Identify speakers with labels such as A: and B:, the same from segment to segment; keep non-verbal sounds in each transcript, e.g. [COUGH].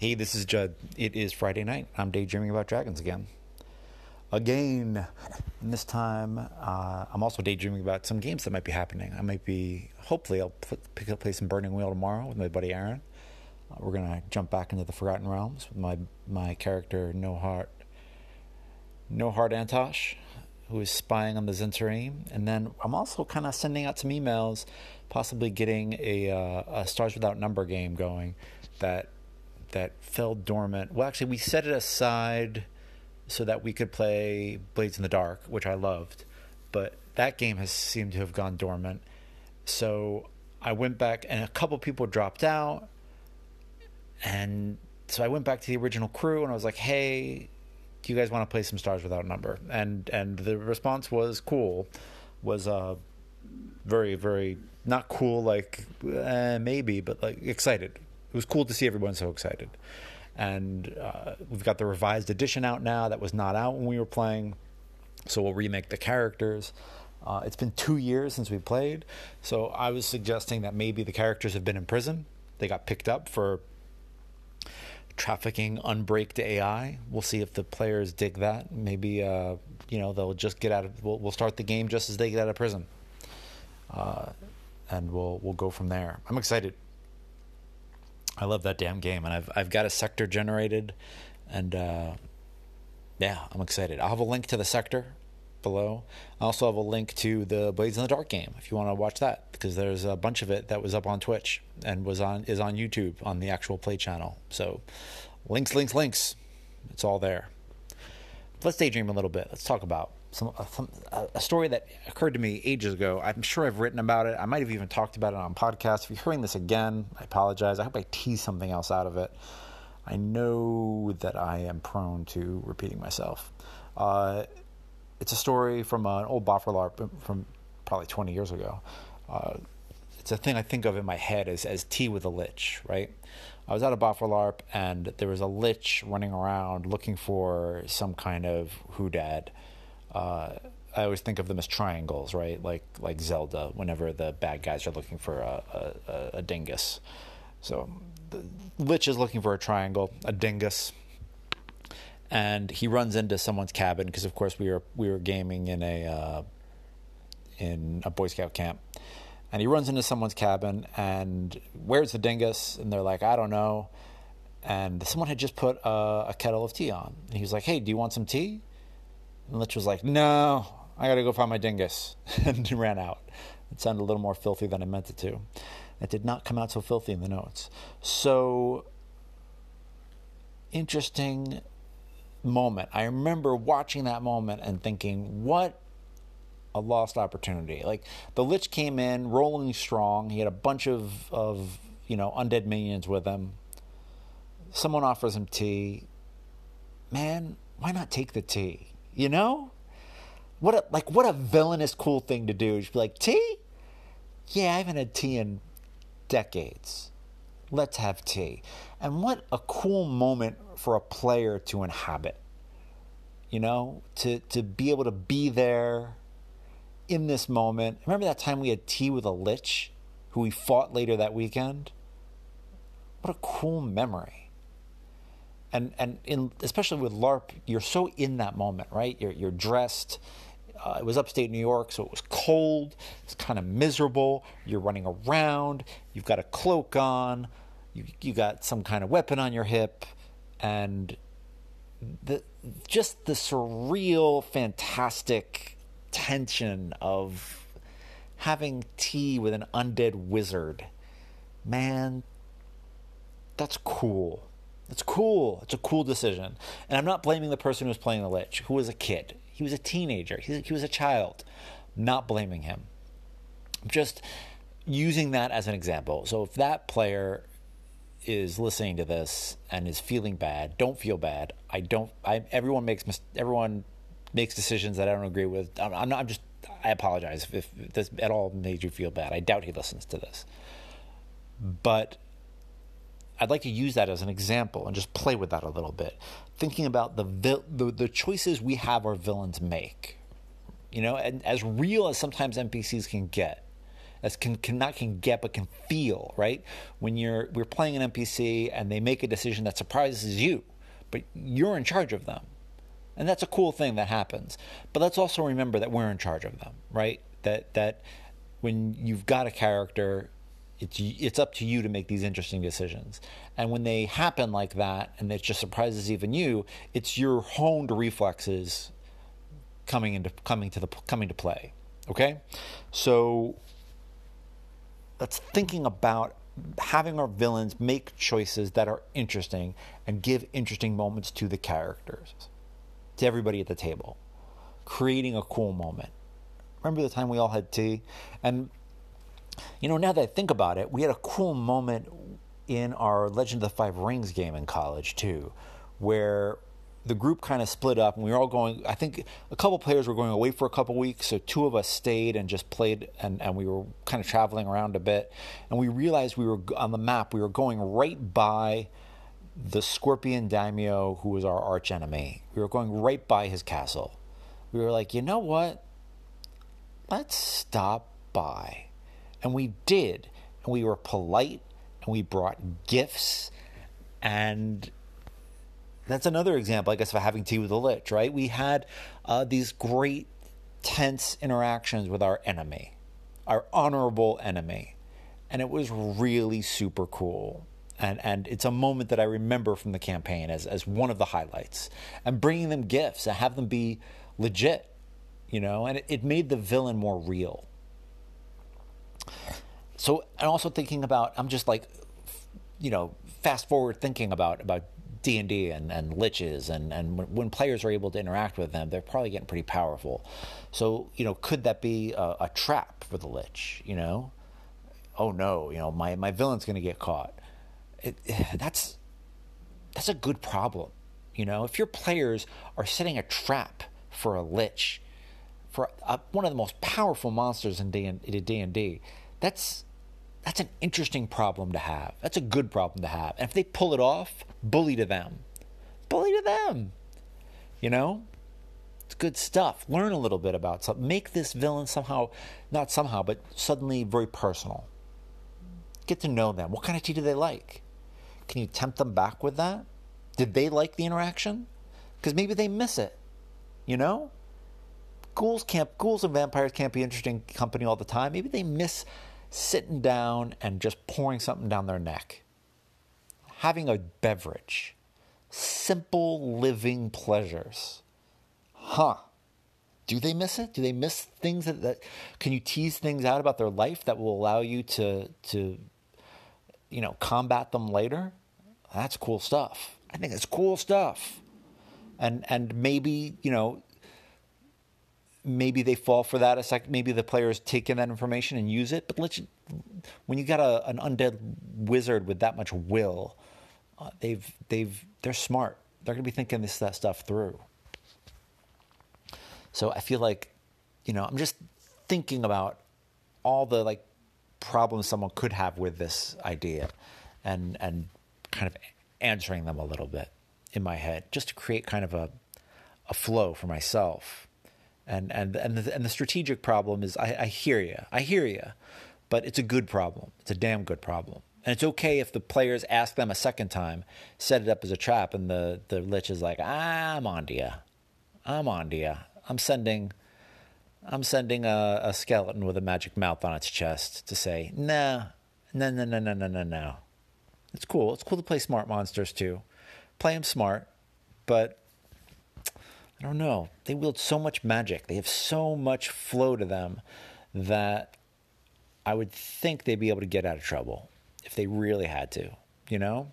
A: Hey, this is Judd. It is Friday night. I'm daydreaming about dragons again. Again. And this time, uh, I'm also daydreaming about some games that might be happening. I might be, hopefully, I'll pick up play some Burning Wheel tomorrow with my buddy Aaron. Uh, we're gonna jump back into the Forgotten Realms with my my character No Heart, No Heart Antosh, who is spying on the Zhentarim. And then I'm also kind of sending out some emails, possibly getting a, uh, a Stars Without Number game going that that fell dormant. Well, actually, we set it aside so that we could play Blades in the Dark, which I loved, but that game has seemed to have gone dormant. So I went back, and a couple people dropped out, and so I went back to the original crew, and I was like, "Hey, do you guys want to play some Stars Without Number?" And and the response was cool, was uh very very not cool like eh, maybe, but like excited it was cool to see everyone so excited. And uh, we've got the revised edition out now that was not out when we were playing. So we'll remake the characters. Uh, it's been two years since we played. So I was suggesting that maybe the characters have been in prison. They got picked up for trafficking unbraked AI. We'll see if the players dig that. Maybe uh, you know they'll just get out of. We'll, we'll, start the game just as they get out of prison, uh, and we'll we'll go from there. I'm excited. I love that damn game, and I've I've got a sector generated, and uh, yeah, I'm excited. I'll have a link to the sector below. I also have a link to the Blades in the Dark game if you want to watch that because there's a bunch of it that was up on Twitch and was on is on YouTube on the actual play channel. So links, links, links. It's all there. Let's daydream a little bit. Let's talk about some, uh, a story that occurred to me ages ago. I'm sure I've written about it. I might have even talked about it on podcast. If you're hearing this again, I apologize. I hope I tease something else out of it. I know that I am prone to repeating myself. Uh, it's a story from an old Boffer from probably 20 years ago. Uh, it's a thing I think of in my head as, as tea with a lich, right? I was at a Boffer and there was a lich running around looking for some kind of hoodad uh, I always think of them as triangles, right? Like like Zelda. Whenever the bad guys are looking for a, a, a dingus, so the Lich is looking for a triangle, a dingus, and he runs into someone's cabin because, of course, we were we were gaming in a uh, in a Boy Scout camp, and he runs into someone's cabin and where's the dingus? And they're like, I don't know. And someone had just put a, a kettle of tea on, and he was like, Hey, do you want some tea? And Lich was like, No, I got to go find my dingus. [LAUGHS] and ran out. It sounded a little more filthy than I meant it to. It did not come out so filthy in the notes. So, interesting moment. I remember watching that moment and thinking, what a lost opportunity. Like the Lich came in rolling strong. He had a bunch of, of you know undead minions with him. Someone offers him tea. Man, why not take the tea? You know? What a like what a villainous cool thing to do. Just be like, tea? Yeah, I haven't had tea in decades. Let's have tea. And what a cool moment for a player to inhabit. You know, to to be able to be there in this moment. Remember that time we had tea with a lich who we fought later that weekend? What a cool memory and and in especially with LARP, you're so in that moment, right? You're you're dressed. Uh, it was upstate New York, so it was cold. It's kind of miserable. You're running around. You've got a cloak on. You you got some kind of weapon on your hip, and the just the surreal, fantastic tension of having tea with an undead wizard. Man, that's cool it's cool. It's a cool decision. And I'm not blaming the person who was playing the Lich, who was a kid. He was a teenager. He, he was a child. Not blaming him. Just using that as an example. So if that player is listening to this and is feeling bad, don't feel bad. I don't. I everyone makes everyone makes decisions that I don't agree with. I'm, I'm not. I'm just. I apologize if this at all made you feel bad. I doubt he listens to this. But I'd like to use that as an example and just play with that a little bit, thinking about the the, the choices we have our villains make. You know, and as real as sometimes NPCs can get, as can, can not can get but can feel right? When you're we're playing an npc and they make a decision that surprises you but you're in charge of them. And that's a cool thing that happens. But let's also remember that we're in charge of them right? That that when you've got a character it's it's up to you to make these interesting decisions. And when they happen like that and it just surprises even you it's your honed reflexes coming into coming to the coming to play. Okay? So that's thinking about having our villains make choices that are interesting and give interesting moments to the characters to everybody at the table. Creating a cool moment. Remember the time we all had tea? And you know, now that I think about it, we had a cool moment in our Legend of the Five Rings game in college too, where the group kind of split up and we were all going i think a couple players were going away for a couple weeks so two of us stayed and just played and, and we were kind of traveling around a bit. And we realized we were on the map we were going right by the scorpion daimyo who was our arch enemy. We were going right by his castle. We were like you know what? Let's stop by and we did. And we were polite and we brought gifts. And that's another example, I guess, of having tea with the lich, right? We had uh, these great, tense interactions with our enemy, our honorable enemy. And it was really super cool. And, and it's a moment that I remember from the campaign as, as one of the highlights. And bringing them gifts and have them be legit, you know, and it, it made the villain more real so and also thinking about i'm just like you know fast forward thinking about about d&d and, and liches and, and when, when players are able to interact with them they're probably getting pretty powerful. So you know could that be a, a trap for the lich you know? Oh no you know my, my villain's going to get caught. It, [SIGHS] that's that's a good problem you know? If your players are setting a trap for a lich for a, one of the most powerful monsters in D&D that's that's an interesting problem to have. That's a good problem to have. And if they pull it off, bully to them. Bully to them. You know? It's good stuff. Learn a little bit about something. Make this villain somehow, not somehow, but suddenly very personal. Get to know them. What kind of tea do they like? Can you tempt them back with that? Did they like the interaction? Because maybe they miss it. You know? Ghouls can't ghouls and vampires can't be interesting company all the time. Maybe they miss sitting down and just pouring something down their neck, having a beverage, simple living pleasures. Huh. Do they miss it? Do they miss things that, that can you tease things out about their life that will allow you to to you know combat them later? That's cool stuff. I think it's cool stuff. And and maybe, you know, maybe they fall for that a sec. Maybe the players take in that information and use it. But let's when you got a, an undead wizard with that much will, uh, they've they've they're smart. They're going to be thinking this that stuff through. So I feel like, you know, I'm just thinking about all the like problems someone could have with this idea, and and kind of answering them a little bit in my head, just to create kind of a a flow for myself and and and the, and the strategic problem is I, I hear you, I hear you, but it's a good problem. It's a damn good problem, and it's okay if the players ask them a second time, set it up as a trap, and the the lich is like, I'm on to you, I'm on to you, I'm sending. I'm sending a, a skeleton with a magic mouth on its chest to say, nah, no, no, no, no, no, no, no. It's cool. It's cool to play smart monsters too. Play them smart, but I don't know. They wield so much magic. They have so much flow to them that I would think they'd be able to get out of trouble if they really had to, you know?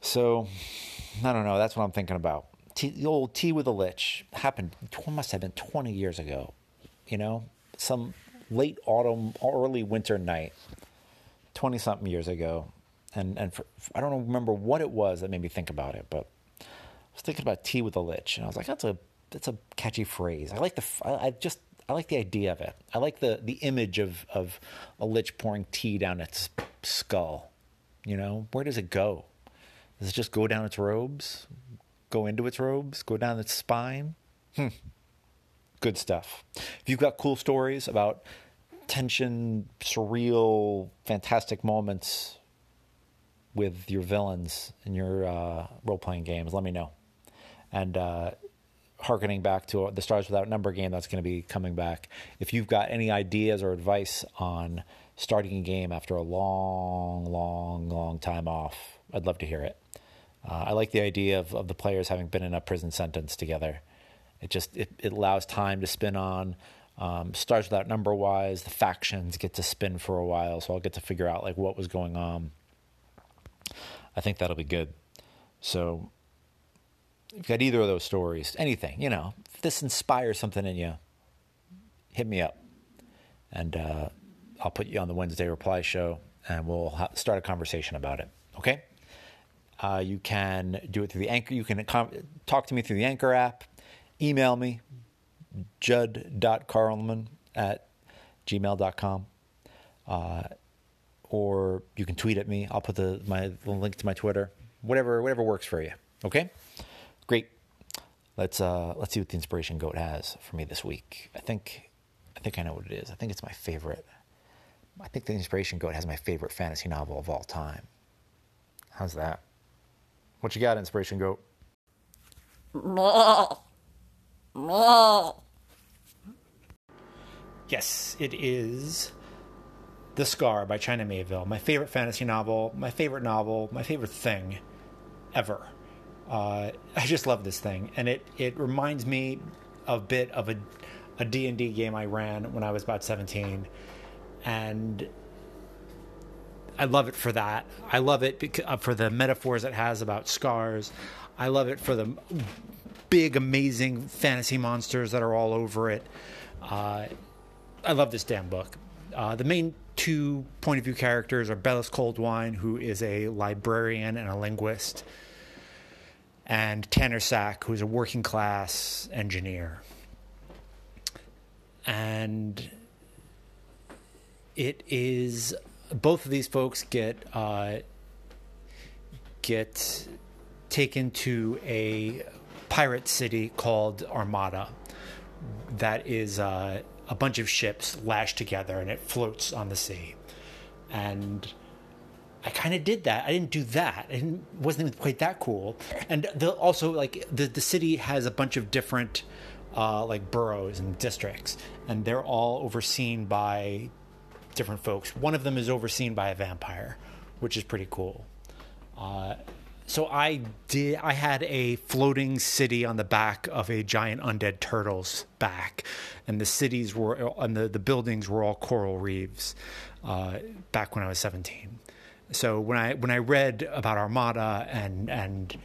A: So, I don't know. That's what I'm thinking about. The old tea with a lich happened, must have been 20 years ago, you know? Some late autumn, early winter night, 20 something years ago. And, and for, I don't remember what it was that made me think about it, but was thinking about tea with a lich, and I was like, that's a that's a catchy phrase. I like the I, I just I like the idea of it. I like the the image of of a lich pouring tea down its skull. You know, where does it go? Does it just go down its robes? Go into its robes? Go down its spine? Hmm. Good stuff. If you've got cool stories about tension, surreal, fantastic moments with your villains in your uh, role playing games, let me know. And uh, harkening back to the Stars Without Number game that's going to be coming back, if you've got any ideas or advice on starting a game after a long, long, long time off, I'd love to hear it. Uh, I like the idea of, of the players having been in a prison sentence together. It just it, it allows time to spin on. Um, stars without number wise, the factions get to spin for a while, so I'll get to figure out like what was going on. I think that'll be good. So, got either of those stories, anything, you know, if this inspires something in you, hit me up, and uh, I'll put you on the Wednesday reply show, and we'll ha- start a conversation about it. Okay. Uh, you can do it through the anchor. You can com- talk to me through the Anchor app. Email me, judd.karlman at gmail.com. Uh, or you can tweet at me. I'll put the my the link to my Twitter. Whatever whatever works for you. Okay? Great. Let's uh let's see what the inspiration goat has for me this week. I think I think I know what it is. I think it's my favorite. I think the inspiration goat has my favorite fantasy novel of all time. How's that? What you got, inspiration goat? Yes, it is The Scar by China Miéville, My favorite fantasy novel, my favorite novel, my favorite thing ever. Uh, [LAUGHS] I just love this thing, and it it reminds me a bit of a a D&D game I ran when I was about 17 and I love it for that. I love it because, uh, for the metaphors it has about scars. I love it for the big, amazing fantasy monsters that are all over it. Uh, I love this damn book. Uh, the main two point of view characters are Bellis Coldwine, who is a librarian and a linguist, and Tanner Sack, who's a working class engineer. And it is both of these folks get uh, get taken to a pirate city called Armada. That is uh, a bunch of ships lashed together and it floats on the sea. And I kind of did that. I didn't do that. It wasn't even quite that cool. And also, like the the city has a bunch of different uh, like boroughs and districts, and they're all overseen by different folks. One of them is overseen by a vampire, which is pretty cool. Uh, so I did. I had a floating city on the back of a giant undead turtle's back, and the cities were and the, the buildings were all coral reefs. Uh, back when I was seventeen, so when I when I read about Armada and and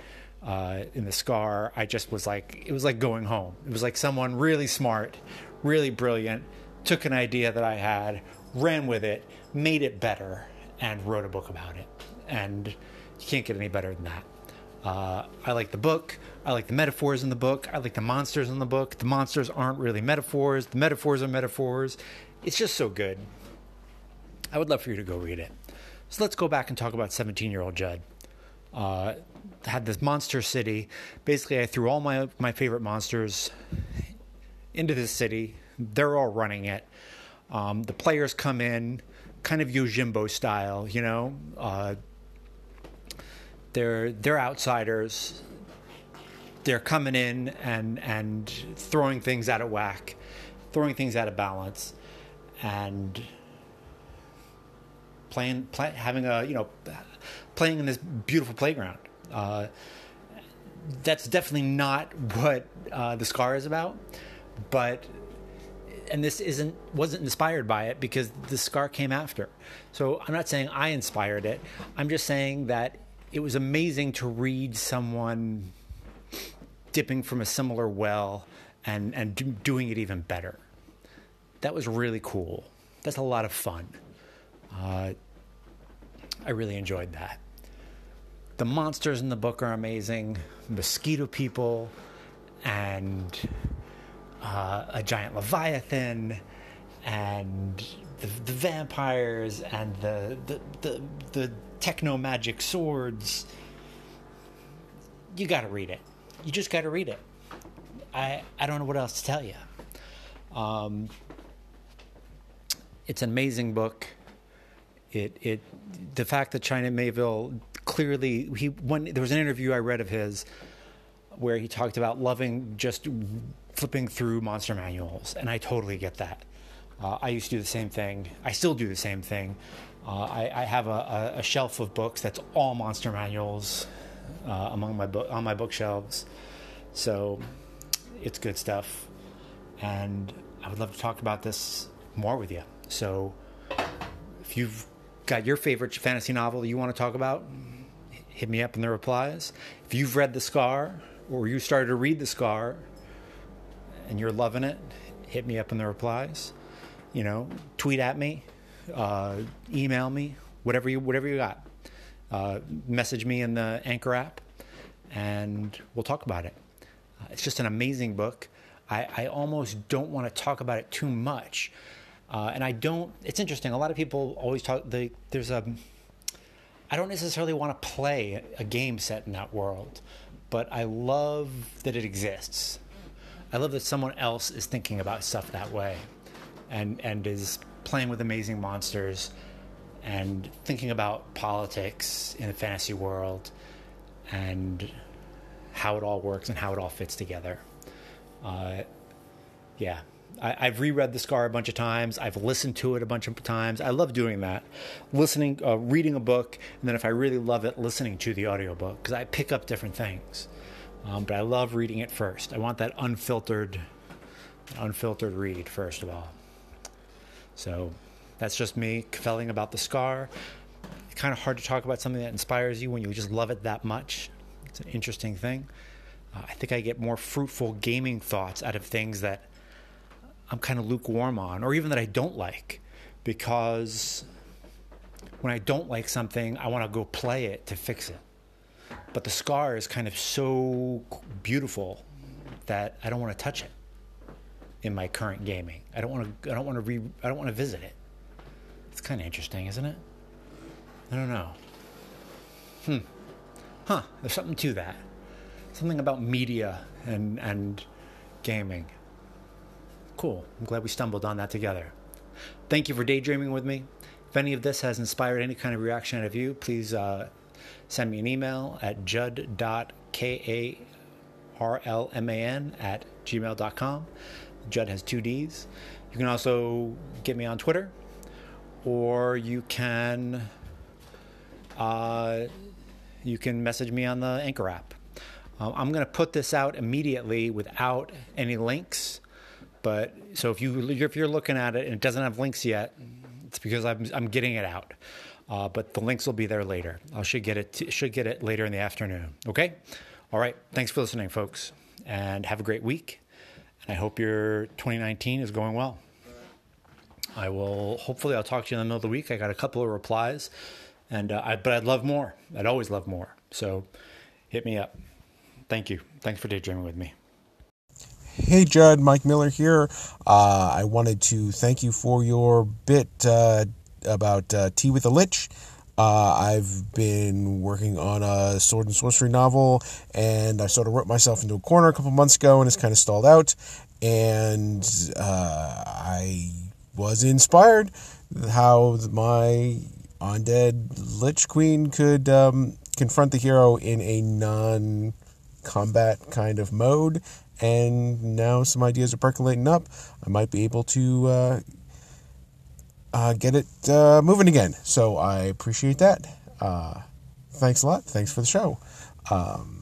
A: uh, in the Scar, I just was like, it was like going home. It was like someone really smart, really brilliant, took an idea that I had, ran with it, made it better, and wrote a book about it. And you can't get any better than that. Uh, I like the book. I like the metaphors in the book. I like the monsters in the book. The monsters aren't really metaphors. The metaphors are metaphors. It's just so good. I would love for you to go read it. So let's go back and talk about 17 year old Judd. Uh, had this monster city. Basically, I threw all my my favorite monsters into this city. They're all running it. Um, the players come in, kind of Yojimbo style, you know. Uh, they're they're outsiders. They're coming in and and throwing things out of whack, throwing things out of balance, and playing, play, having a you know, playing in this beautiful playground. Uh, that's definitely not what uh, the scar is about, but and this isn't wasn't inspired by it because the scar came after. So I'm not saying I inspired it. I'm just saying that it was amazing to read someone dipping from a similar well and and do, doing it even better. That was really cool. That's a lot of fun. Uh, I really enjoyed that. The monsters in the book are amazing. Mosquito people and uh, a giant leviathan and the, the vampires and the, the, the, the techno magic swords. You got to read it. You just got to read it. I, I don't know what else to tell you. Um, it's an amazing book. It it the fact that China Miéville clearly he when there was an interview I read of his where he talked about loving just flipping through monster manuals, and I totally get that. Uh, I used to do the same thing. I still do the same thing. Uh, I, I, have a, a, shelf of books that's all monster manuals uh, among my book on my bookshelves. So it's good stuff, and I would love to talk about this more with you. So if you've got your favorite fantasy novel you want to talk about, hit me up in the replies. If you've read The Scar or you started to read The Scar and you're loving it, hit me up in the replies. You know, tweet at me, uh, email me, whatever you whatever you got. Uh, message me in the Anchor app, and we'll talk about it. Uh, it's just an amazing book. I, I almost don't want to talk about it too much, uh, and I don't. It's interesting. A lot of people always talk. The, there's a. I don't necessarily want to play a game set in that world, but I love that it exists. I love that someone else is thinking about stuff that way and and is playing with amazing monsters and thinking about politics in a fantasy world and how it all works and how it all fits together. Uh, yeah, I, have reread The Scar a bunch of times. I've listened to it a bunch of times. I love doing that. Listening, uh, reading a book, and then if I really love it, listening to the audiobook because I pick up different things. Um, but I love reading it first. I want that unfiltered, unfiltered read first of all. So that's just me felling about the scar. It's kind of hard to talk about something that inspires you when you just love it that much. It's an interesting thing. Uh, I think I get more fruitful gaming thoughts out of things that I'm kind of lukewarm on, or even that I don't like, because when I don't like something, I want to go play it to fix it. But the scar is kind of so beautiful that I don't want to touch it in my current gaming. I don't want to. I don't want to re. I don't want to visit it. It's kind of interesting, isn't it? I don't know. Hmm. Huh. There's something to that. Something about media and and gaming. Cool. I'm glad we stumbled on that together. Thank you for daydreaming with me. If any of this has inspired any kind of reaction out of you, please uh, send me an email at judd.karlman at gmail.com. Judd has two D's. You can also get me on Twitter, or you can uh, you can message me on the Anchor app. Um, I'm going to put this out immediately without any links. But so if you if you're looking at it and it doesn't have links yet, it's because I'm I'm getting it out. Uh, but the links will be there later. I should get it should get it later in the afternoon. Okay. All right. Thanks for listening, folks, and have a great week. And I hope your 2019 is going well. I will hopefully I'll talk to you in the middle of the week. I got a couple of replies, and uh, I, but I'd love more. I'd always love more. So hit me up. Thank you. Thanks for daydreaming with me.
B: Hey Judd, Mike Miller here. Uh, I wanted to thank you for your bit uh, about uh, Tea with a Lich. Uh, I've been working on a sword and sorcery novel, and I sort of wrote myself into a corner a couple months ago, and it's kind of stalled out. And uh, I was inspired how my undead Lich Queen could um, confront the hero in a non combat kind of mode. And now some ideas are percolating up. I might be able to uh, uh, get it uh, moving again. So I appreciate that. Uh, thanks a lot. Thanks for the show. Um,